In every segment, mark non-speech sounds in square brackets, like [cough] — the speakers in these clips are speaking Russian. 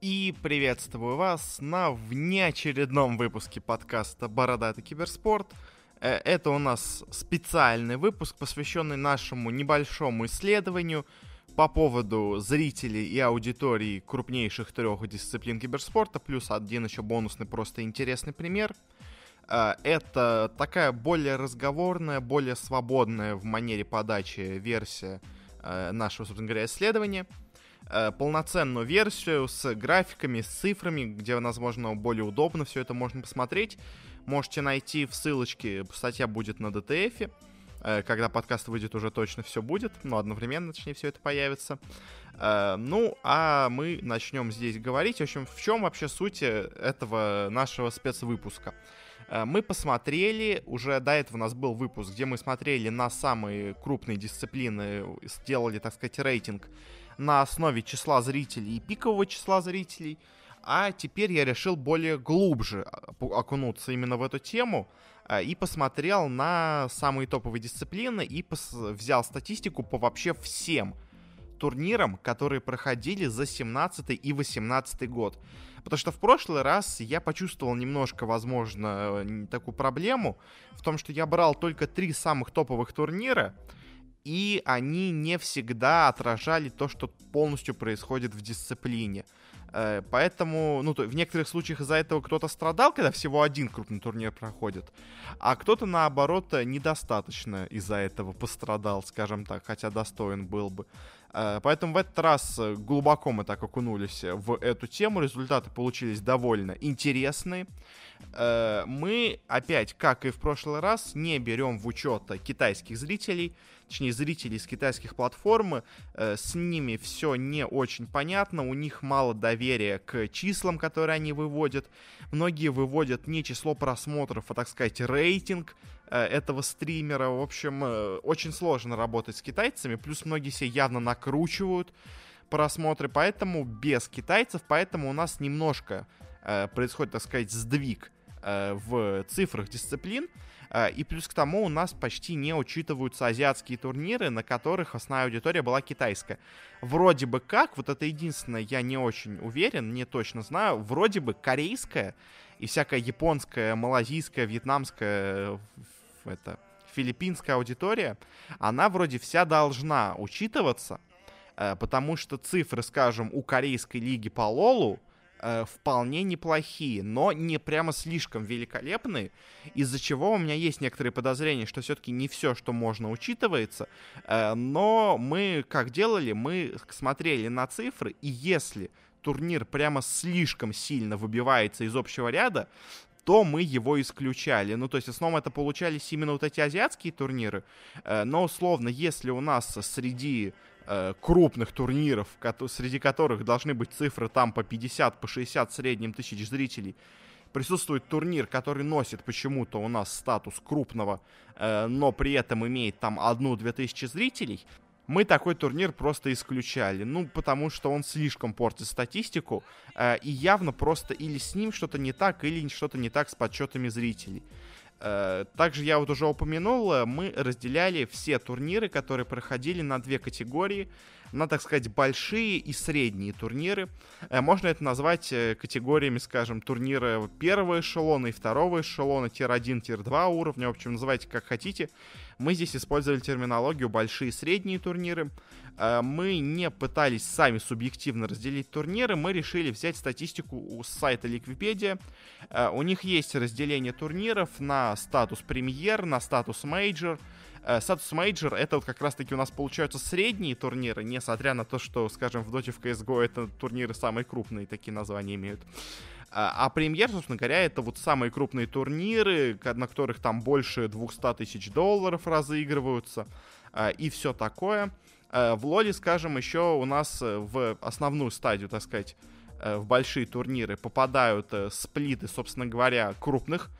И приветствую вас на внеочередном выпуске подкаста «Бородатый киберспорт». Э, это у нас специальный выпуск, посвященный нашему небольшому исследованию по поводу зрителей и аудитории крупнейших трех дисциплин киберспорта, плюс один еще бонусный просто интересный пример. Э, это такая более разговорная, более свободная в манере подачи версия э, нашего, собственно говоря, исследования — э, полноценную версию с графиками, с цифрами, где, возможно, более удобно все это можно посмотреть. Можете найти в ссылочке, статья будет на DTF, э, когда подкаст выйдет, уже точно все будет, но одновременно, точнее, все это появится. Э, ну, а мы начнем здесь говорить. В общем, в чем вообще суть этого нашего спецвыпуска? Э, мы посмотрели, уже до этого у нас был выпуск, где мы смотрели на самые крупные дисциплины, сделали, так сказать, рейтинг на основе числа зрителей и пикового числа зрителей. А теперь я решил более глубже окунуться именно в эту тему а, и посмотрел на самые топовые дисциплины и взял статистику по вообще всем турнирам, которые проходили за 17 и 18 год. Потому что в прошлый раз я почувствовал немножко, возможно, такую проблему в том, что я брал только три самых топовых турнира, и они не всегда отражали то, что полностью происходит в дисциплине. Э, поэтому, ну, в некоторых случаях из-за этого кто-то страдал, когда всего один крупный турнир проходит, а кто-то, наоборот, недостаточно из-за этого пострадал, скажем так, хотя достоин был бы. Э, поэтому в этот раз глубоко мы так окунулись в эту тему, результаты получились довольно интересные. Э, мы опять, как и в прошлый раз, не берем в учет китайских зрителей, точнее зрителей с китайских платформ, э, с ними все не очень понятно, у них мало доверия к числам, которые они выводят. Многие выводят не число просмотров, а, так сказать, рейтинг э, этого стримера. В общем, э, очень сложно работать с китайцами, плюс многие себе явно накручивают просмотры, поэтому без китайцев, поэтому у нас немножко происходит, так сказать, сдвиг в цифрах дисциплин. А, и плюс к тому у нас почти не учитываются азиатские турниры, на которых основная аудитория была китайская. Вроде бы как, вот это единственное, я не очень уверен, не точно знаю, вроде бы корейская и всякая японская, малазийская, вьетнамская, это, филиппинская аудитория, она вроде вся должна учитываться, э, потому что цифры, скажем, у корейской лиги по Лолу э, вполне неплохие, но не прямо слишком великолепные, из-за чего у меня есть некоторые подозрения, что все-таки не все, что можно, учитывается, э, но мы как делали, мы смотрели на цифры, и если турнир прямо слишком сильно выбивается из общего ряда, то мы его исключали. Ну, то есть, в основном это получались именно вот эти азиатские турниры. Э, но, условно, если у нас среди э, крупных турниров, среди которых должны быть цифры там по 50, по 60 в среднем тысяч зрителей, присутствует турнир, который носит почему-то у нас статус крупного, э, но при этом имеет там одну-две тысячи зрителей, мы такой турнир просто исключали. Ну, потому что он слишком портит статистику, э, и явно просто или с ним что-то не так, или что-то не так с подсчетами зрителей. Э, также я вот уже упомянул, э, мы разделяли все турниры, которые проходили на две категории на, так сказать, большие и средние турниры. Э, можно это назвать категориями, скажем, турнира первого эшелона и второго эшелона, tier-1, tier-2 уровня, в общем, называйте как хотите. Мы здесь использовали терминологию большие и средние турниры. Э, мы не пытались сами субъективно разделить турниры, мы решили взять статистику с сайта Liquipedia. У них есть разделение турниров на статус премьер, на статус major, Статус major это вот как раз-таки у нас получаются средние турниры, несмотря на то, что, скажем, в Доте в CSGO это турниры самые крупные, такие названия имеют. А, а премьер, собственно говоря, это вот самые крупные турниры, на которых там больше 200 тысяч долларов разыгрываются а, и все такое. А, в Лоле, скажем, еще у нас э, в основную стадию, так сказать, э, в большие турниры попадают э, сплиты, собственно говоря, крупных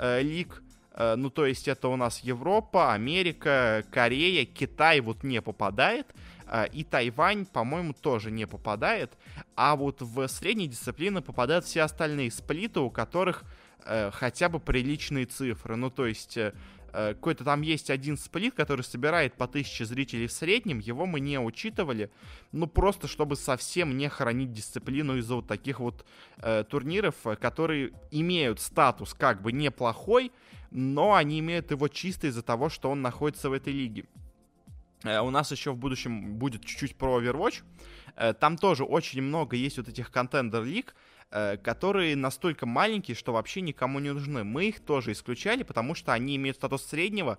лиг. Ну, то есть это у нас Европа, Америка, Корея, Китай вот не попадает. Э, и Тайвань, по-моему, тоже не попадает. А вот в средние дисциплины попадают все остальные сплиты, у которых э, хотя бы приличные цифры. Ну, то есть Э, какой-то там есть один сплит, который собирает по тысяче зрителей в среднем, его мы не учитывали, ну просто чтобы совсем не хранить дисциплину из-за вот таких вот э, турниров, э, которые имеют статус как бы неплохой, но они имеют его чисто из-за того, что он находится в этой лиге. Э, у нас еще в будущем будет чуть-чуть про Overwatch. Э, там тоже очень много есть вот этих контендер-лиг, Э, которые настолько маленькие, что вообще никому не нужны. Мы их тоже исключали, потому что они имеют статус среднего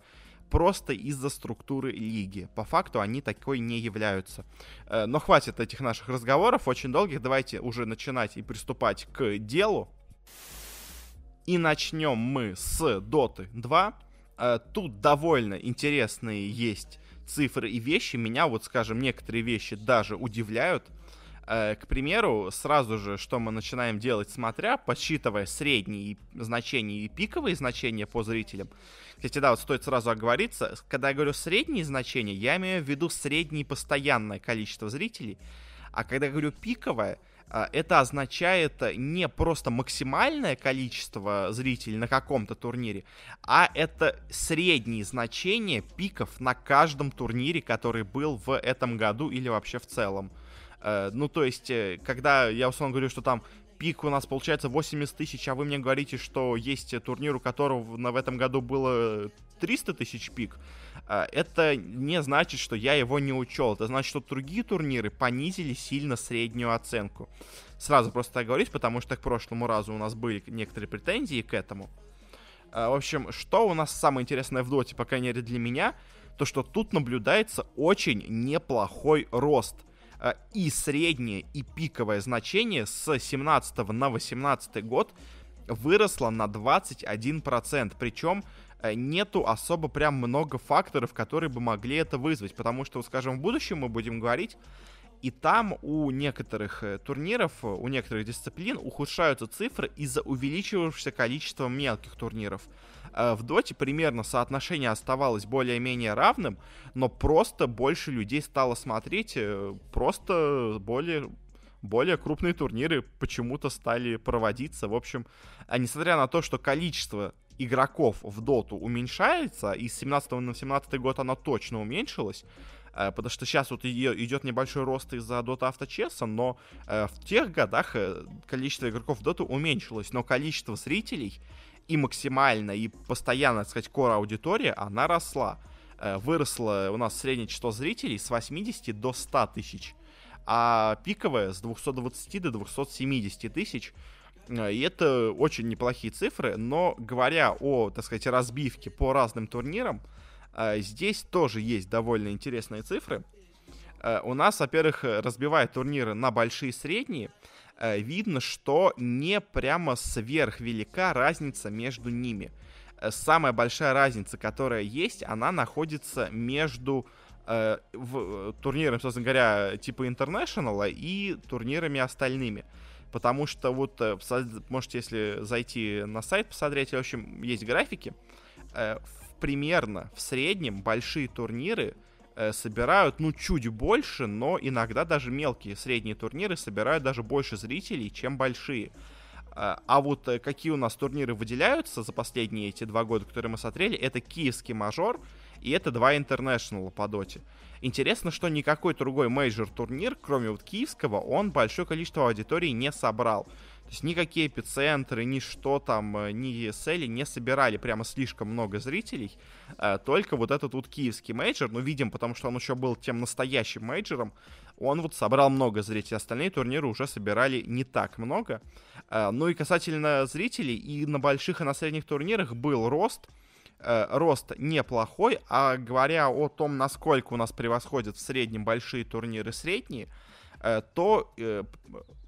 просто из-за структуры лиги. По факту они такой не являются. Но хватит этих наших разговоров, очень долгих. Давайте уже начинать и приступать к делу. И начнем мы с Dota 2. Э, тут довольно интересные есть цифры и вещи. Меня вот, скажем, некоторые вещи даже удивляют. Э, к примеру, сразу же, что мы начинаем делать, смотря, подсчитывая средние значения и пиковые значения по зрителям. Кстати, да, вот стоит сразу оговориться, когда я говорю средние значения, я имею в виду среднее постоянное количество зрителей, а когда я говорю пиковое, это означает не просто максимальное количество зрителей на каком-то турнире, а это средние значения пиков на каждом турнире, который был в этом году или вообще в целом. Э, ну, то есть, э, когда я условно говорю, что там пик у нас получается 80 тысяч, а вы мне говорите, что есть турнир, у которого в этом году было 300 тысяч пик, э, это не значит, что я его не учел. Это значит, что другие турниры понизили сильно среднюю оценку. Сразу просто говорить, потому что к прошлому разу у нас были некоторые претензии к этому. В общем, что у нас самое интересное в доте, по крайней мере для меня, то что тут наблюдается очень неплохой рост – Э, и среднее, и пиковое значение с 17 на 18 год выросло на 21%. Причем нету особо прям много факторов, которые бы могли это вызвать. Потому что, скажем, в будущем мы будем говорить, и там у некоторых э, турниров, у некоторых дисциплин ухудшаются цифры из-за увеличивающегося количества мелких турниров. Э, в доте примерно соотношение оставалось более-менее равным, но просто больше людей стало смотреть, э, просто более более крупные турниры почему-то стали проводиться. В общем, несмотря на то, что количество игроков в доту уменьшается, и с 17 на 17 год оно точно уменьшилось, э, потому что сейчас вот идет небольшой рост из-за дота авточеса, но в тех годах количество игроков в доту уменьшилось, но количество зрителей и максимально, и постоянно, так сказать, кора аудитория, она росла. Э, выросло у нас среднее число зрителей с 80 до 100 тысяч, а пиковое с 220 до 270 тысяч. Э, и это очень неплохие цифры, но говоря о, так сказать, разбивке по разным турнирам, э, здесь тоже есть довольно интересные цифры. У нас, во-первых, разбивают турниры на большие и средние, Э, видно, что не прямо сверхвелика разница между ними. Э, самая большая разница, которая есть, она находится между э, в, турниром, собственно говоря, типа International и турнирами остальными. Потому что вот, можете, если зайти на сайт, посмотреть, в общем, есть графики. Примерно в среднем большие турниры Э, собирают, ну, чуть больше, но иногда даже мелкие средние турниры собирают даже больше зрителей, чем большие. Э, а вот э, какие у нас турниры выделяются за последние эти два года, которые мы смотрели, это киевский мажор и это два International а по доте. Интересно, что никакой другой мейджор турнир, кроме вот киевского, он большое количество аудитории не собрал. То есть никакие эпицентры, ни что там, э, ни ESL не собирали прямо слишком много зрителей. Э, только вот этот вот киевский мейджор, ну, видим, потому что он еще был тем настоящим мейджором, он вот собрал много зрителей. Остальные турниры уже собирали не так много. Э, ну и касательно зрителей, и на больших, и на средних турнирах был рост. Рост неплохой, а говоря о том, насколько у нас превосходят в среднем большие турниры средние, то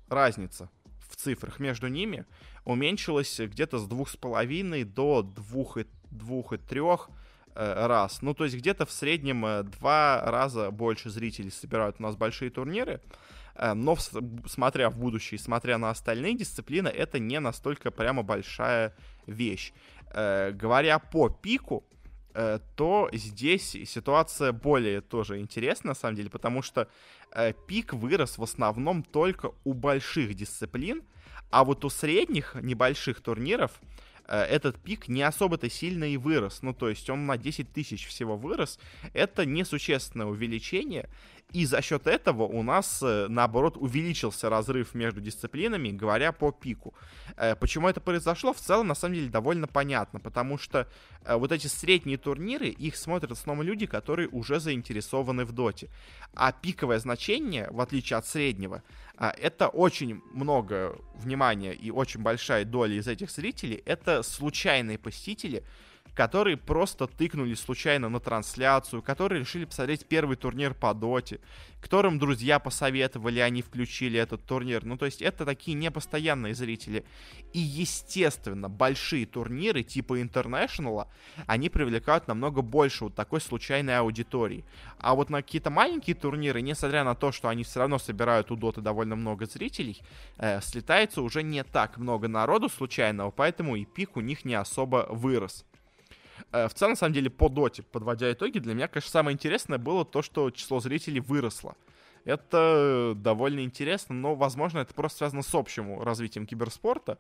разница в цифрах между ними уменьшилось где-то с двух с половиной до двух и двух и трех э, раз. Ну, то есть где-то в среднем э, два раза больше зрителей собирают у нас большие турниры. Э, но, смотря в будущее, смотря на остальные дисциплины, это не настолько прямо большая вещь. Говоря по пику, то здесь ситуация более тоже интересна, на самом деле, потому что э, пик вырос в основном только у больших дисциплин, а вот у средних небольших турниров э, этот пик не особо-то сильно и вырос. Ну, то есть он на 10 тысяч всего вырос. Это несущественное увеличение. И за счет этого у нас, э, наоборот, увеличился разрыв между дисциплинами, говоря по пику. Э, почему это произошло, в целом, на самом деле, довольно понятно, потому что э, вот эти средние турниры, их смотрят основном люди, которые уже заинтересованы в доте. А пиковое значение, в отличие от среднего, это очень много внимания и очень большая доля из этих зрителей, это случайные посетители, которые просто тыкнули случайно на трансляцию, которые решили посмотреть первый турнир по доте, которым друзья посоветовали, они включили этот турнир. Ну, то есть это такие непостоянные зрители. И, естественно, большие турниры типа Интернешнала, они привлекают намного больше вот такой случайной аудитории. А вот на какие-то маленькие турниры, несмотря на то, что они все равно собирают у доты довольно много зрителей, э, слетается уже не так много народу случайного, поэтому и пик у них не особо вырос. Э, в целом, на самом деле, по доте, подводя итоги, для меня, конечно, самое интересное было то, что число зрителей выросло. Это довольно интересно, но, возможно, это просто связано с общим развитием киберспорта.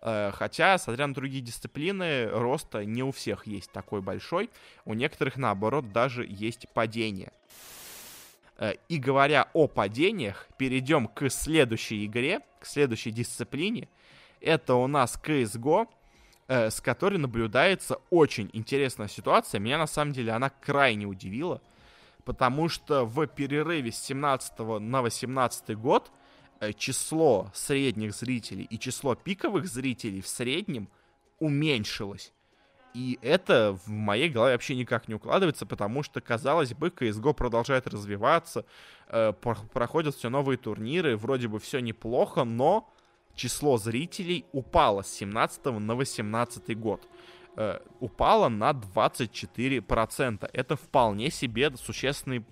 Э, хотя, смотря на другие дисциплины, роста не у всех есть такой большой. У некоторых, наоборот, даже есть падение. Э, и говоря о падениях, перейдем к следующей игре, к следующей дисциплине. Это у нас CSGO э, с которой наблюдается очень интересная ситуация. Меня на самом деле она крайне удивила, потому что в перерыве с 17 на 18 год э, число средних зрителей и число пиковых зрителей в среднем уменьшилось. И это в моей голове вообще никак не укладывается, потому что, казалось бы, CSGO продолжает развиваться, э, проходят все новые турниры, вроде бы все неплохо, но число зрителей упало с 17 на 18 год. Э, упало на 24%. Это вполне себе существенный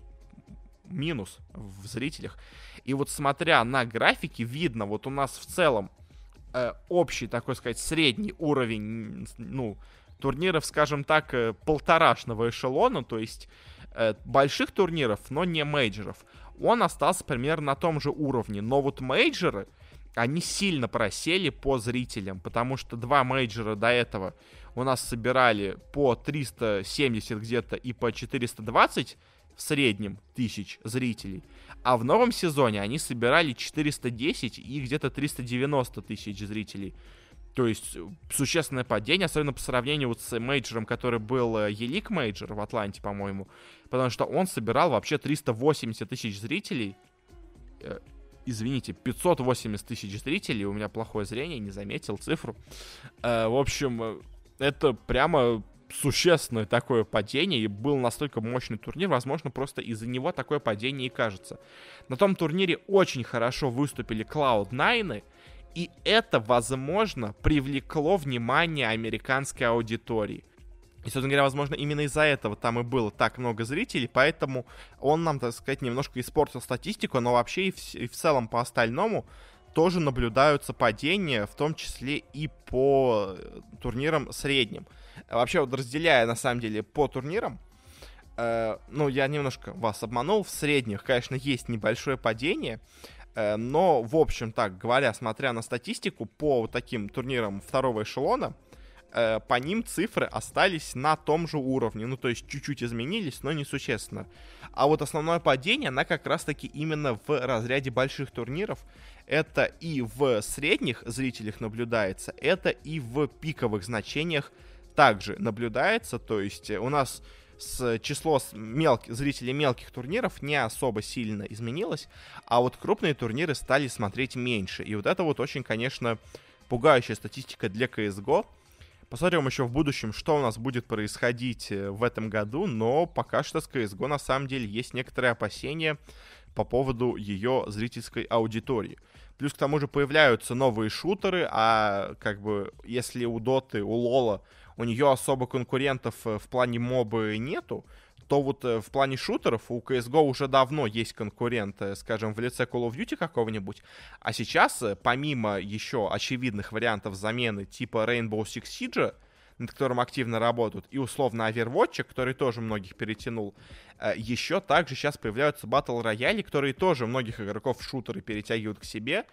минус в зрителях. И вот смотря на графики, видно, вот у нас в целом э, общий, такой сказать, средний уровень, ну, турниров, скажем так, э, полторашного эшелона, то есть э, больших турниров, но не мейджеров, он остался примерно на том же уровне. Но вот мейджеры, они сильно просели по зрителям, потому что два мейджора до этого у нас собирали по 370 где-то и по 420 в среднем тысяч зрителей. А в новом сезоне они собирали 410 и где-то 390 тысяч зрителей. То есть существенное падение, особенно по сравнению вот с мейджором, который был ELEAGUE Major в Атланте, по-моему. Потому что он собирал вообще 380 тысяч зрителей э, извините, 580 тысяч зрителей, у меня плохое зрение, не заметил цифру. Э, в общем, это прямо существенное такое падение, и был настолько мощный турнир, возможно, просто из-за него такое падение и кажется. На том турнире очень хорошо выступили Cloud9, и это, возможно, привлекло внимание американской аудитории. И, собственно говоря, возможно, именно из-за этого там и было так много зрителей, поэтому он нам, так сказать, немножко испортил статистику, но вообще и в, и в целом по остальному тоже наблюдаются падения, в том числе и по э, турнирам средним. Вообще, вот разделяя, на самом деле, по турнирам, э, ну, я немножко вас обманул, в средних, конечно, есть небольшое падение, э, но, в общем, так говоря, смотря на статистику, по вот таким турнирам второго эшелона, э, по ним цифры остались на том же уровне. Ну, то есть чуть-чуть изменились, но не существенно. А вот основное падение, она как раз-таки именно в разряде больших турниров. Это и в средних зрителях наблюдается, это и в пиковых значениях также наблюдается. То есть у нас с число мелких, зрителей мелких турниров не особо сильно изменилось, а вот крупные турниры стали смотреть меньше. И вот это вот очень, конечно, пугающая статистика для CSGO. Посмотрим еще в будущем, что у нас будет происходить э, в этом году, но пока что с CSGO на самом деле есть некоторые опасения по поводу ее зрительской аудитории. Плюс к тому же появляются новые шутеры, а как бы если у Доты, у Лола, у нее особо конкурентов э, в плане мобы нету, то вот э, в плане шутеров у CSGO уже давно есть конкуренты, скажем, в лице Call of Duty какого-нибудь, а сейчас, э, помимо еще очевидных вариантов замены типа Rainbow Six Siege, над которым активно работают, и условно Overwatch, который тоже многих перетянул, э, еще также сейчас появляются батл рояли, которые тоже многих игроков в шутеры перетягивают к себе,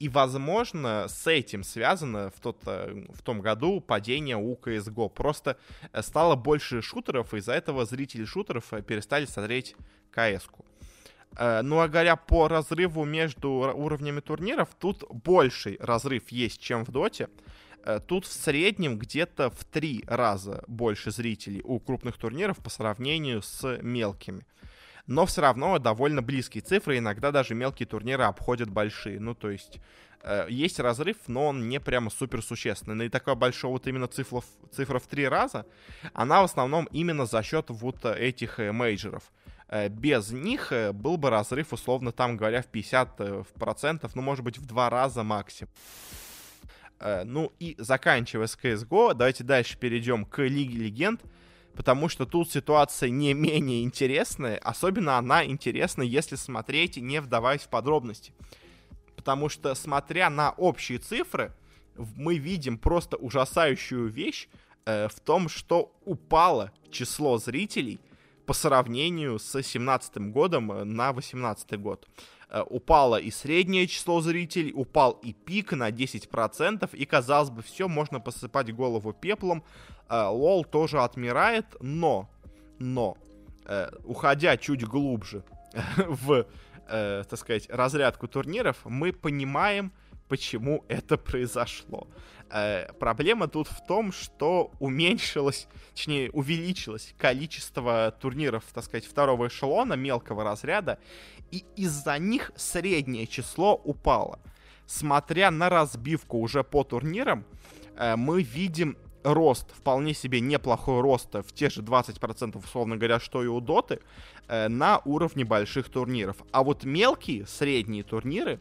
И, возможно, с этим связано в, тот, э, в том году падение у CSGO. Просто э, стало больше шутеров, и из-за этого зрители шутеров перестали смотреть CS-ку. Ну, а говоря по разрыву между уровнями турниров, тут больший разрыв есть, чем в Доте. Тут в среднем где-то в три раза больше зрителей у крупных турниров по сравнению с мелкими но все равно довольно близкие цифры, иногда даже мелкие турниры обходят большие, ну, то есть э, есть разрыв, но он не прямо супер существенный. Ну и такая большая вот именно цифра, цифра в три раза, она в основном именно за счет вот этих э, мейджеров. Э, без них э, был бы разрыв, условно, там говоря, в 50%, ну, может быть, в два раза максимум. Ну и заканчивая с CSGO, давайте дальше перейдем к Лиге Легенд потому что тут ситуация не менее интересная, особенно она интересна, если смотреть, не вдаваясь в подробности. Потому что, смотря на общие цифры, мы видим просто ужасающую вещь э, в том, что упало число зрителей по сравнению с 2017 годом на 2018 год. Э, упало и среднее число зрителей, упал и пик на 10%, и, казалось бы, все, можно посыпать голову пеплом, Э, лол тоже отмирает, но, но, э, уходя чуть глубже [laughs] в, так сказать, разрядку турниров, мы понимаем, почему это произошло. Э, проблема тут в том, что уменьшилось, точнее, увеличилось количество турниров, так сказать, второго эшелона, мелкого разряда, и из-за них среднее число упало. Смотря на разбивку уже по турнирам, э, мы видим рост, вполне себе неплохой рост в те же 20%, условно говоря, что и у Доты, э, на уровне больших турниров. А вот мелкие, средние турниры,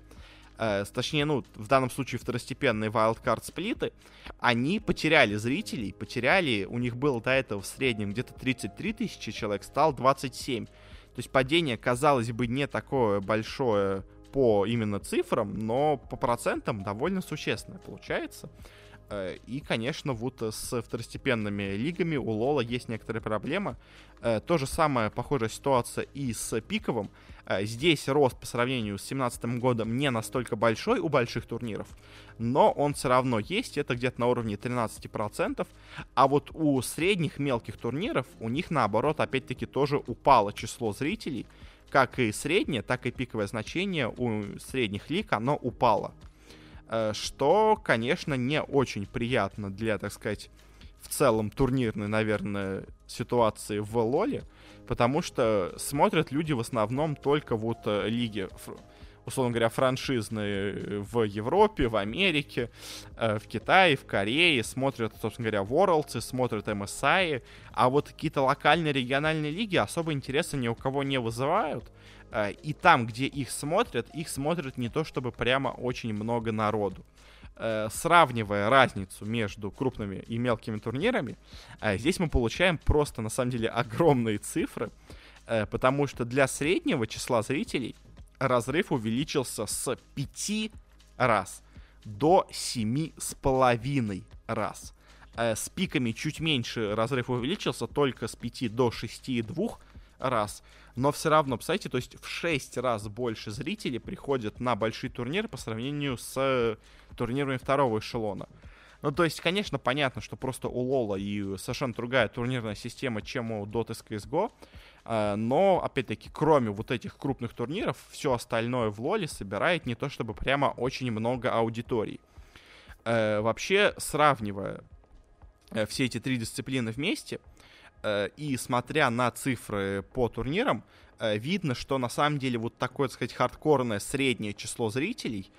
э, точнее, ну, в данном случае второстепенные wildcard сплиты, они потеряли зрителей, потеряли, у них было до этого в среднем где-то 33 тысячи человек, стал 27. То есть падение, казалось бы, не такое большое по именно цифрам, но по процентам довольно существенное получается. Э, и, конечно, вот с второстепенными лигами у Лола есть некоторые проблемы. Э, то же самое, похожая ситуация и с пиковым. Э, здесь рост по сравнению с 2017 годом не настолько большой у больших турниров, но он все равно есть, это где-то на уровне 13%. А вот у средних мелких турниров, у них наоборот, опять-таки, тоже упало число зрителей. Как и среднее, так и пиковое значение у средних лиг, оно упало. Э, что, конечно, не очень приятно для, так сказать, в целом турнирной, наверное, ситуации в Лоле, потому что смотрят люди в основном только вот э, лиги, условно говоря, франшизные в Европе, в Америке, э, в Китае, в Корее, смотрят, собственно говоря, Worlds, смотрят MSI, а вот какие-то локальные региональные лиги особо интереса ни у кого не вызывают, Э, и там, где их смотрят, их смотрят не то чтобы прямо очень много народу. Э, сравнивая разницу между крупными и мелкими турнирами, э, здесь мы получаем просто, на самом деле, огромные цифры, потому что для среднего числа зрителей разрыв увеличился с 5 раз до 7,5 раз. С пиками чуть меньше разрыв увеличился, только с 5 до 6,2 раз но все равно, представляете, то есть в 6 раз больше зрителей приходят на большие турниры по сравнению с э, турнирами второго эшелона. Ну, то есть, конечно, понятно, что просто у Лола и совершенно другая турнирная система, чем у Dota с CSGO, э, но, опять-таки, кроме вот этих крупных турниров, все остальное в Лоле собирает не то чтобы прямо очень много аудиторий. Э, вообще, сравнивая все эти три дисциплины вместе, и смотря на цифры по турнирам, э, видно, что на самом деле вот такое, так сказать, хардкорное среднее число зрителей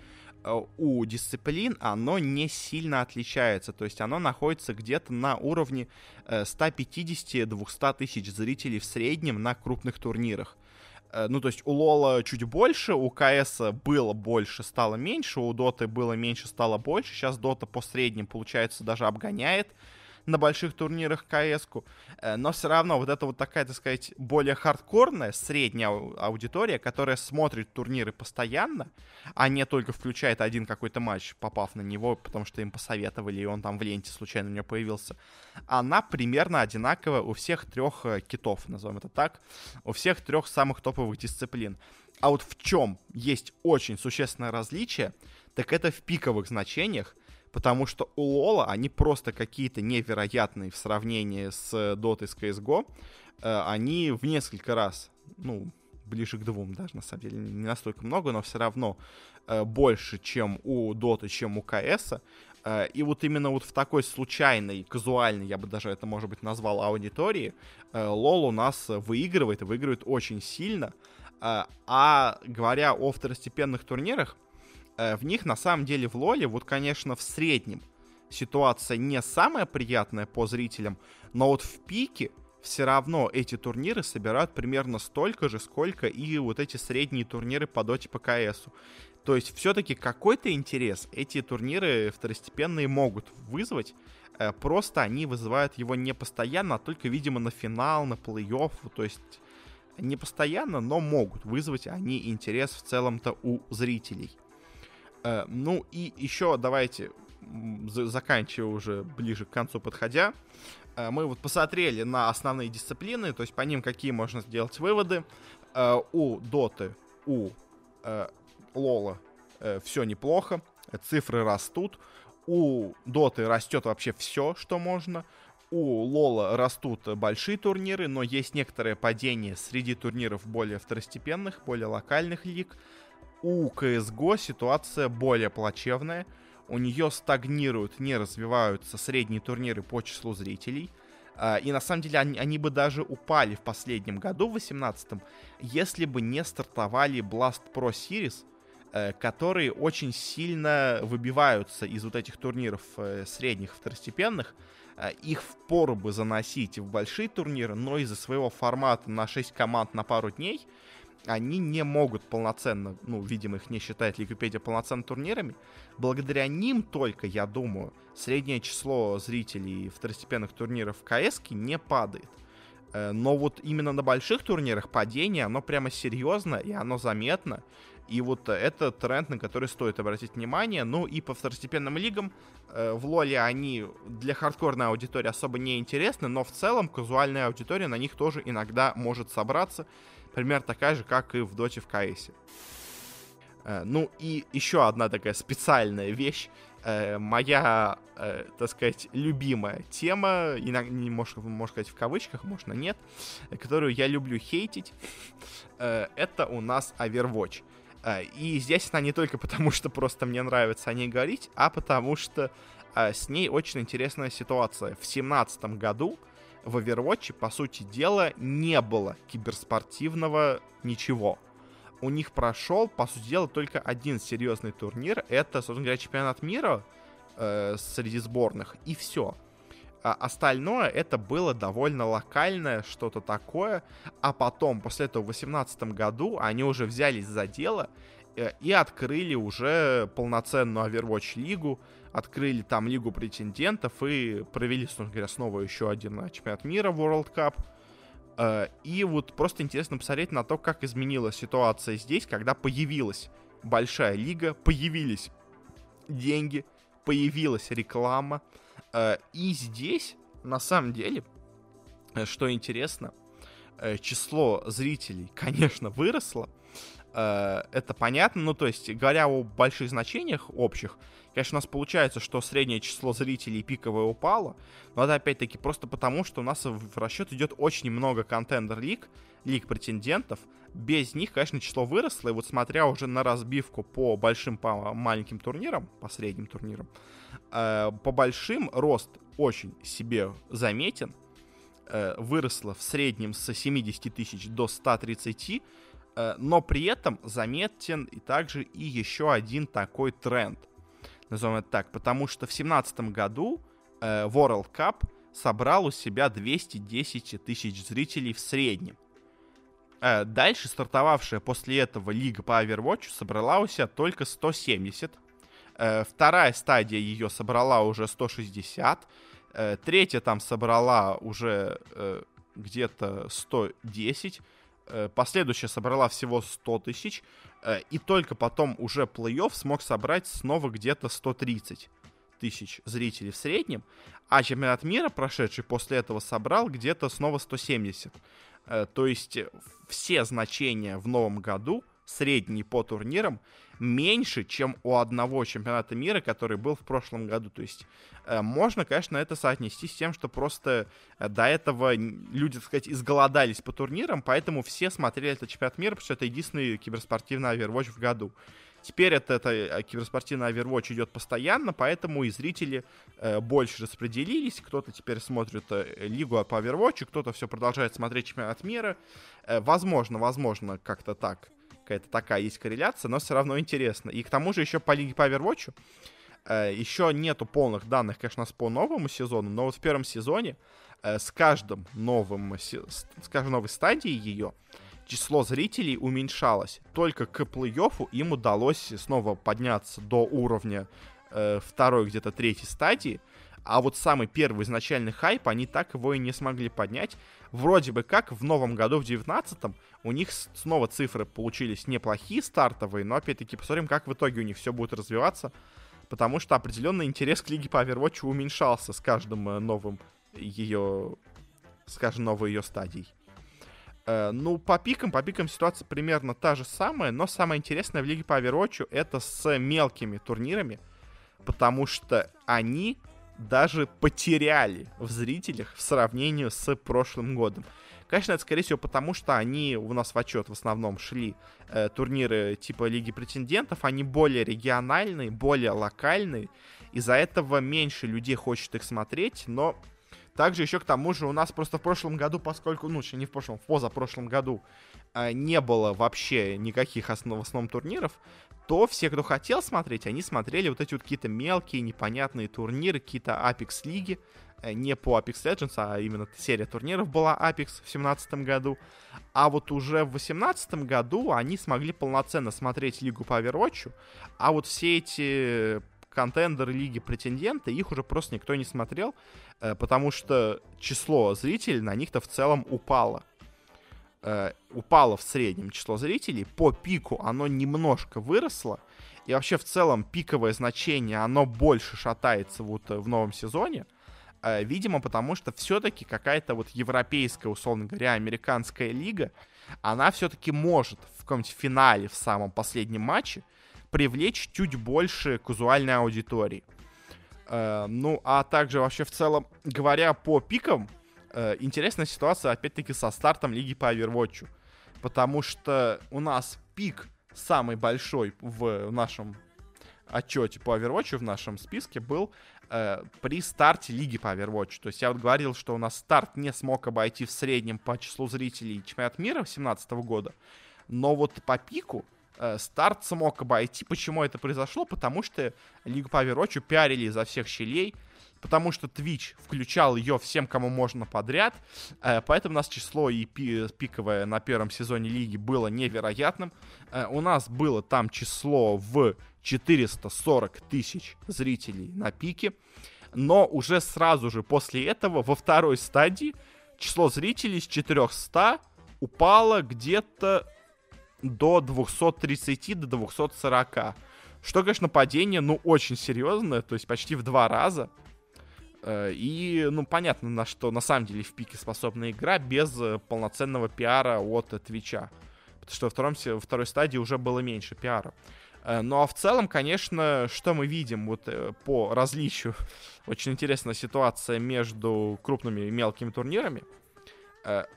э, у дисциплин, оно не сильно отличается. То есть оно находится где-то на уровне 150-200 тысяч зрителей в среднем на крупных турнирах. Ну, то есть у Лола чуть больше, у КС было больше, стало меньше, у Доты было меньше, стало больше. Сейчас Дота по средним, получается, даже обгоняет на больших турнирах КС-ку, э, но все равно вот это вот такая, так сказать, более хардкорная средняя аудитория, которая смотрит турниры постоянно, а не только включает один какой-то матч, попав на него, потому что им посоветовали, и он там в ленте случайно у нее появился, она примерно одинаковая у всех трех э, китов, назовем это так, у всех трех самых топовых дисциплин. А вот в чем есть очень существенное различие, так это в пиковых значениях, потому что у Лола они просто какие-то невероятные в сравнении с Dota и с CSGO. Э, они в несколько раз, ну, ближе к двум даже, на самом деле, не настолько много, но все равно э, больше, чем у Dota, чем у. Э, и вот именно вот в такой случайной, казуальной, я бы даже это, может быть, назвал аудитории, Лол у нас выигрывает, выигрывает очень сильно. А говоря о второстепенных турнирах, Э, в них на самом деле в Лоле, вот, конечно, в среднем ситуация не самая приятная по зрителям, но вот в пике все равно эти турниры собирают примерно столько же, сколько и вот эти средние турниры по доте по КС. То есть все-таки какой-то интерес эти турниры второстепенные могут вызвать, э, просто они вызывают его не постоянно, а только, видимо, на финал, на плей-офф, то есть не постоянно, но могут вызвать они интерес в целом-то у зрителей. Э, ну и еще давайте, заканчивая уже ближе к концу подходя, э, мы вот посмотрели на основные дисциплины, то есть по ним какие можно сделать выводы. Э, у Доты, у Лола все неплохо, цифры растут. У Доты растет вообще все, что можно. У Лола растут большие турниры, но есть некоторое падение среди турниров более второстепенных, более локальных лиг у CSGO ситуация более плачевная. У нее стагнируют, не развиваются средние турниры по числу зрителей. А, и на самом деле они, они бы даже упали в последнем году, в 18-м, если бы не стартовали Blast Pro Series, э, которые очень сильно выбиваются из вот этих турниров э, средних, второстепенных. Э, их впору бы заносить в большие турниры, но из-за своего формата на 6 команд на пару дней — они не могут полноценно, ну, видимо, их не считает Википедия полноценными турнирами. Благодаря ним только, я думаю, среднее число зрителей второстепенных турниров в КС не падает. Э, но вот именно на больших турнирах падение, оно прямо серьезно, и оно заметно. И вот это тренд, на который стоит обратить внимание. Ну и по второстепенным лигам э, в Лоле они для хардкорной аудитории особо не интересны, но в целом казуальная аудитория на них тоже иногда может собраться примерно такая же, как и в Доте в КС. Э, ну и еще одна такая специальная вещь. Э, моя, э, так сказать, любимая тема, иногда, не можно, можно сказать в кавычках, можно нет, которую я люблю хейтить, это у нас Overwatch. И здесь она не только потому, что просто мне нравится о ней говорить, а потому что с ней очень интересная ситуация. В семнадцатом году в Overwatch, по сути дела, не было киберспортивного ничего. У них прошел, по сути дела, только один серьезный турнир. Это, собственно говоря, чемпионат мира э, среди сборных. И все. А остальное это было довольно локальное, что-то такое. А потом, после этого, в 2018 году, они уже взялись за дело э, и открыли уже полноценную Overwatch лигу открыли там Лигу претендентов и провели, собственно говоря, снова еще один э, чемпионат мира World Cup. Э, и вот просто интересно посмотреть на то, как изменилась ситуация здесь, когда появилась большая лига, появились деньги, появилась реклама. Э, и здесь, на самом деле, что интересно, число зрителей, [laughs] конечно, выросло. Это понятно, ну то есть, говоря о больших значениях общих, Конечно, у нас получается, что среднее число зрителей пиковое упало, но это опять-таки просто потому, что у нас в расчет идет очень много контендер-лиг, лиг претендентов. Без них, конечно, число выросло, и вот смотря уже на разбивку по большим, по маленьким турнирам, по средним турнирам, э, по большим рост очень себе заметен, э, выросло в среднем с 70 тысяч до 130, э, но при этом заметен и также и еще один такой тренд назовем это так, потому что в 2017 году э, World Cup собрал у себя 210 тысяч зрителей в среднем. Э, дальше стартовавшая после этого лига по Overwatch собрала у себя только 170. Э, вторая стадия ее собрала уже 160. Э, третья там собрала уже э, где-то 110. Э, последующая собрала всего 100 тысяч. Э, и только потом уже плей-офф смог собрать снова где-то 130 тысяч зрителей в среднем, а чемпионат мира, прошедший после этого, собрал где-то снова 170. Э, то есть все значения в новом году, средние по турнирам, меньше, чем у одного чемпионата мира, который был в прошлом году. То есть э, можно, конечно, это соотнести с тем, что просто э, до этого люди, так сказать, изголодались по турнирам, поэтому все смотрели этот чемпионат мира, потому что это единственный киберспортивный Overwatch в году. Теперь это, это э, киберспортивный Overwatch идет постоянно, поэтому и зрители э, больше распределились. Кто-то теперь смотрит э, лигу по Overwatch, кто-то все продолжает смотреть чемпионат мира. Э, возможно, возможно, как-то так какая-то такая есть корреляция, но все равно интересно. И к тому же еще по лиге по Overwatch э, еще нету полных данных, конечно, по новому сезону, но вот в первом сезоне э, с каждым новым, с каждой новой стадией ее число зрителей уменьшалось. Только к плей-оффу им удалось снова подняться до уровня э, второй, где-то третьей стадии. А вот самый первый изначальный хайп, они так его и не смогли поднять. Вроде бы как в новом году, в 19-м, у них снова цифры получились неплохие, стартовые, но опять-таки посмотрим, как в итоге у них все будет развиваться. Потому что определенный интерес к лиге по Overwatch уменьшался с каждым э, новым ее, с каждой новой ее стадией. Э, ну, по пикам, по пикам ситуация примерно та же самая, но самое интересное в лиге по Overwatch это с мелкими турнирами, потому что они даже потеряли в зрителях в сравнении с прошлым годом. Конечно, это, скорее всего, потому что они у нас в отчет в основном шли э, турниры типа Лиги претендентов, они более региональные, более локальные, из-за этого меньше людей хочет их смотреть, но также еще к тому же у нас просто в прошлом году, поскольку, ну, не в прошлом, в позапрошлом году э, не было вообще никаких основ, основном турниров, то все, кто хотел смотреть, они смотрели вот эти вот какие-то мелкие, непонятные турниры, какие-то Apex лиги, э, не по Apex Legends, а именно серия турниров была Apex в 2017 году. А вот уже в 2018 году они смогли полноценно смотреть лигу по Overwatch, а вот все эти контендеры лиги претенденты, их уже просто никто не смотрел, э, потому что число зрителей на них-то в целом упало э, упало в среднем число зрителей, по пику оно немножко выросло, и вообще в целом пиковое значение, оно больше шатается вот э, в новом сезоне, э, видимо, потому что все-таки какая-то вот европейская, условно говоря, американская лига, она все-таки может в каком-нибудь финале, в самом последнем матче, привлечь чуть больше казуальной аудитории. Э, ну, а также вообще в целом, говоря по пикам, интересная ситуация, опять-таки, со стартом лиги по Overwatch. Потому что у нас пик самый большой в нашем отчете по Overwatch, в нашем списке, был э, при старте лиги по Overwatch. То есть я вот говорил, что у нас старт не смог обойти в среднем по числу зрителей чемпионат мира 2017 года. Но вот по пику э, старт смог обойти. Почему это произошло? Потому что Лигу по Overwatch пиарили изо всех щелей потому что Twitch включал ее всем, кому можно подряд, э, поэтому у нас число и пиковое на первом сезоне лиги было невероятным. Э, у нас было там число в 440 тысяч зрителей на пике, но уже сразу же после этого во второй стадии число зрителей с 400 упало где-то до 230 до 240. Что, конечно, падение, ну, очень серьезное, то есть почти в два раза. Э, и, ну, понятно, на что на самом деле в пике способна игра без э, полноценного пиара от Твича. Потому что во, втором, во второй стадии уже было меньше пиара. Э, ну а в целом, конечно, что мы видим вот по различию? [laughs] Очень интересная ситуация между крупными и мелкими турнирами.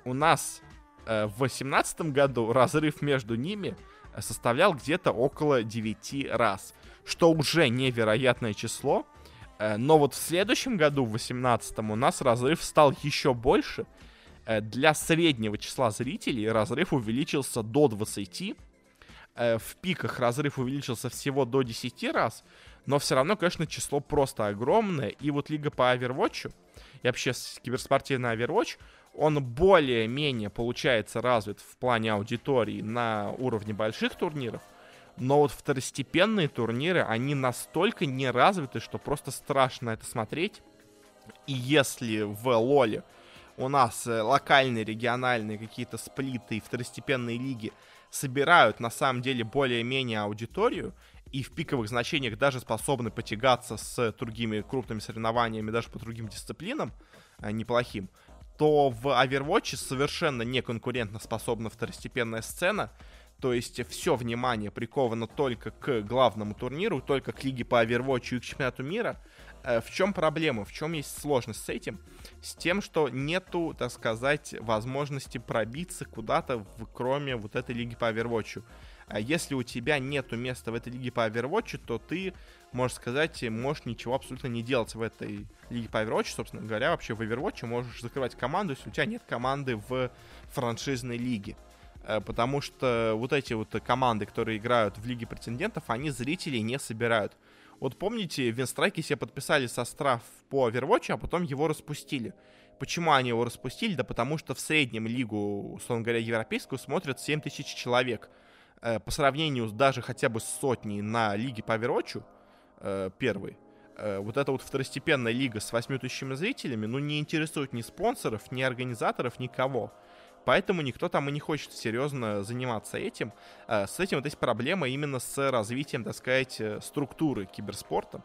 У нас в 2018 году разрыв между ними составлял где-то около 9 раз, что уже невероятное число, Э, но вот в следующем году, в 18 у нас разрыв стал еще больше. Э, для среднего числа зрителей разрыв увеличился до 20. Э, в пиках разрыв увеличился всего до 10 раз. Но все равно, конечно, число просто огромное. И вот лига по Overwatch, и вообще киберспортивный Overwatch, он более-менее получается развит в плане аудитории на уровне больших турниров но вот второстепенные турниры, они настолько не развиты, что просто страшно это смотреть. И если в Лоле у нас э, локальные, региональные какие-то сплиты и второстепенные лиги собирают на самом деле более-менее аудиторию, и в пиковых значениях даже способны потягаться с другими крупными соревнованиями, даже по другим дисциплинам, э, неплохим, то в Overwatch совершенно неконкурентно способна второстепенная сцена, То есть все внимание приковано только к главному турниру, только к лиге по Overwatch и к чемпионату мира. Э, в чем проблема, в чем есть сложность с этим? С тем, что нету, так сказать, возможности пробиться куда-то, кроме вот этой лиги по Overwatch. А если у тебя нету места в этой лиге по Overwatch, то ты, можешь сказать, можешь ничего абсолютно не делать в этой лиге по Overwatch. Собственно говоря, вообще в Overwatch можешь закрывать команду, если у тебя нет команды в франшизной лиге. Э, потому что вот эти вот команды, которые играют в Лиге претендентов, они зрителей не собирают. Вот помните, Винстрайки себе подписали состав по Overwatch, а потом его распустили. Почему они его распустили? Да потому что в среднем лигу, условно говоря, европейскую смотрят 7 тысяч человек. Э, по сравнению даже хотя бы с сотней на лиге по Overwatch, э, первый, вот эта вот второстепенная лига с 8 тысячами зрителями, ну, не интересует ни спонсоров, ни организаторов, никого. Поэтому никто там и не хочет серьезно заниматься этим. А, с этим вот есть проблема именно с развитием, так сказать, э, структуры киберспорта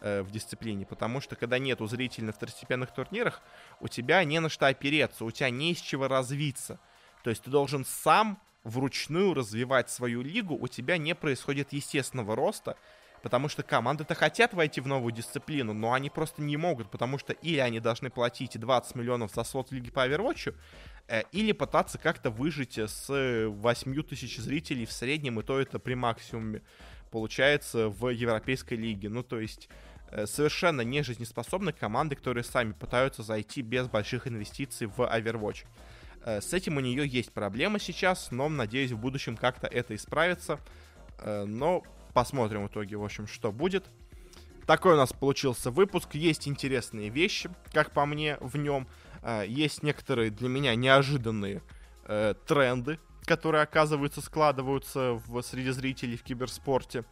э, в дисциплине, потому что когда нету зрителей на второстепенных турнирах, у тебя не на что опереться, у тебя не из чего развиться. То есть ты должен сам вручную развивать свою лигу, у тебя не происходит естественного роста, потому что команды-то хотят войти в новую дисциплину, но они просто не могут, потому что или они должны платить 20 миллионов за слот в Лиге по Overwatch, Э, или пытаться как-то выжить с 8 тысяч зрителей в среднем, и то это при максимуме получается в Европейской лиге. Ну, то есть э, совершенно не жизнеспособны команды, которые сами пытаются зайти без больших инвестиций в Overwatch. Э, с этим у нее есть проблемы сейчас, но, надеюсь, в будущем как-то это исправится. Но посмотрим в итоге, в общем, что будет. Такой у нас получился выпуск. Есть интересные вещи, как по мне, в нем. А, есть некоторые для меня неожиданные э, тренды, которые, оказывается, складываются в, среди зрителей в киберспорте.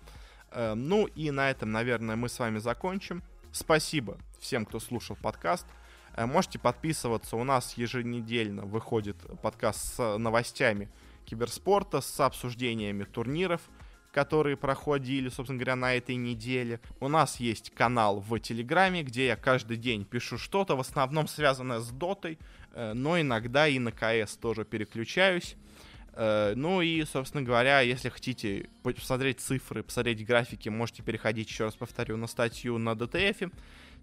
Э, ну и на этом, наверное, мы с вами закончим. Спасибо всем, кто слушал подкаст. Э, можете подписываться. У нас еженедельно выходит подкаст с новостями киберспорта, с обсуждениями турниров, которые проходили, собственно говоря, на этой неделе. У нас есть канал в Телеграме, где я каждый день пишу что-то, в основном связанное с Дотой, э, но иногда и на КС тоже переключаюсь. Э, ну и, собственно говоря, если хотите посмотреть цифры, посмотреть графики, можете переходить, еще раз повторю, на статью на DTF.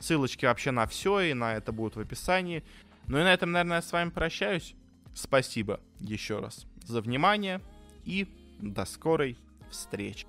Ссылочки вообще на все, и на это будут в описании. Ну и на этом, наверное, я с вами прощаюсь. Спасибо еще раз за внимание и до скорой встречи.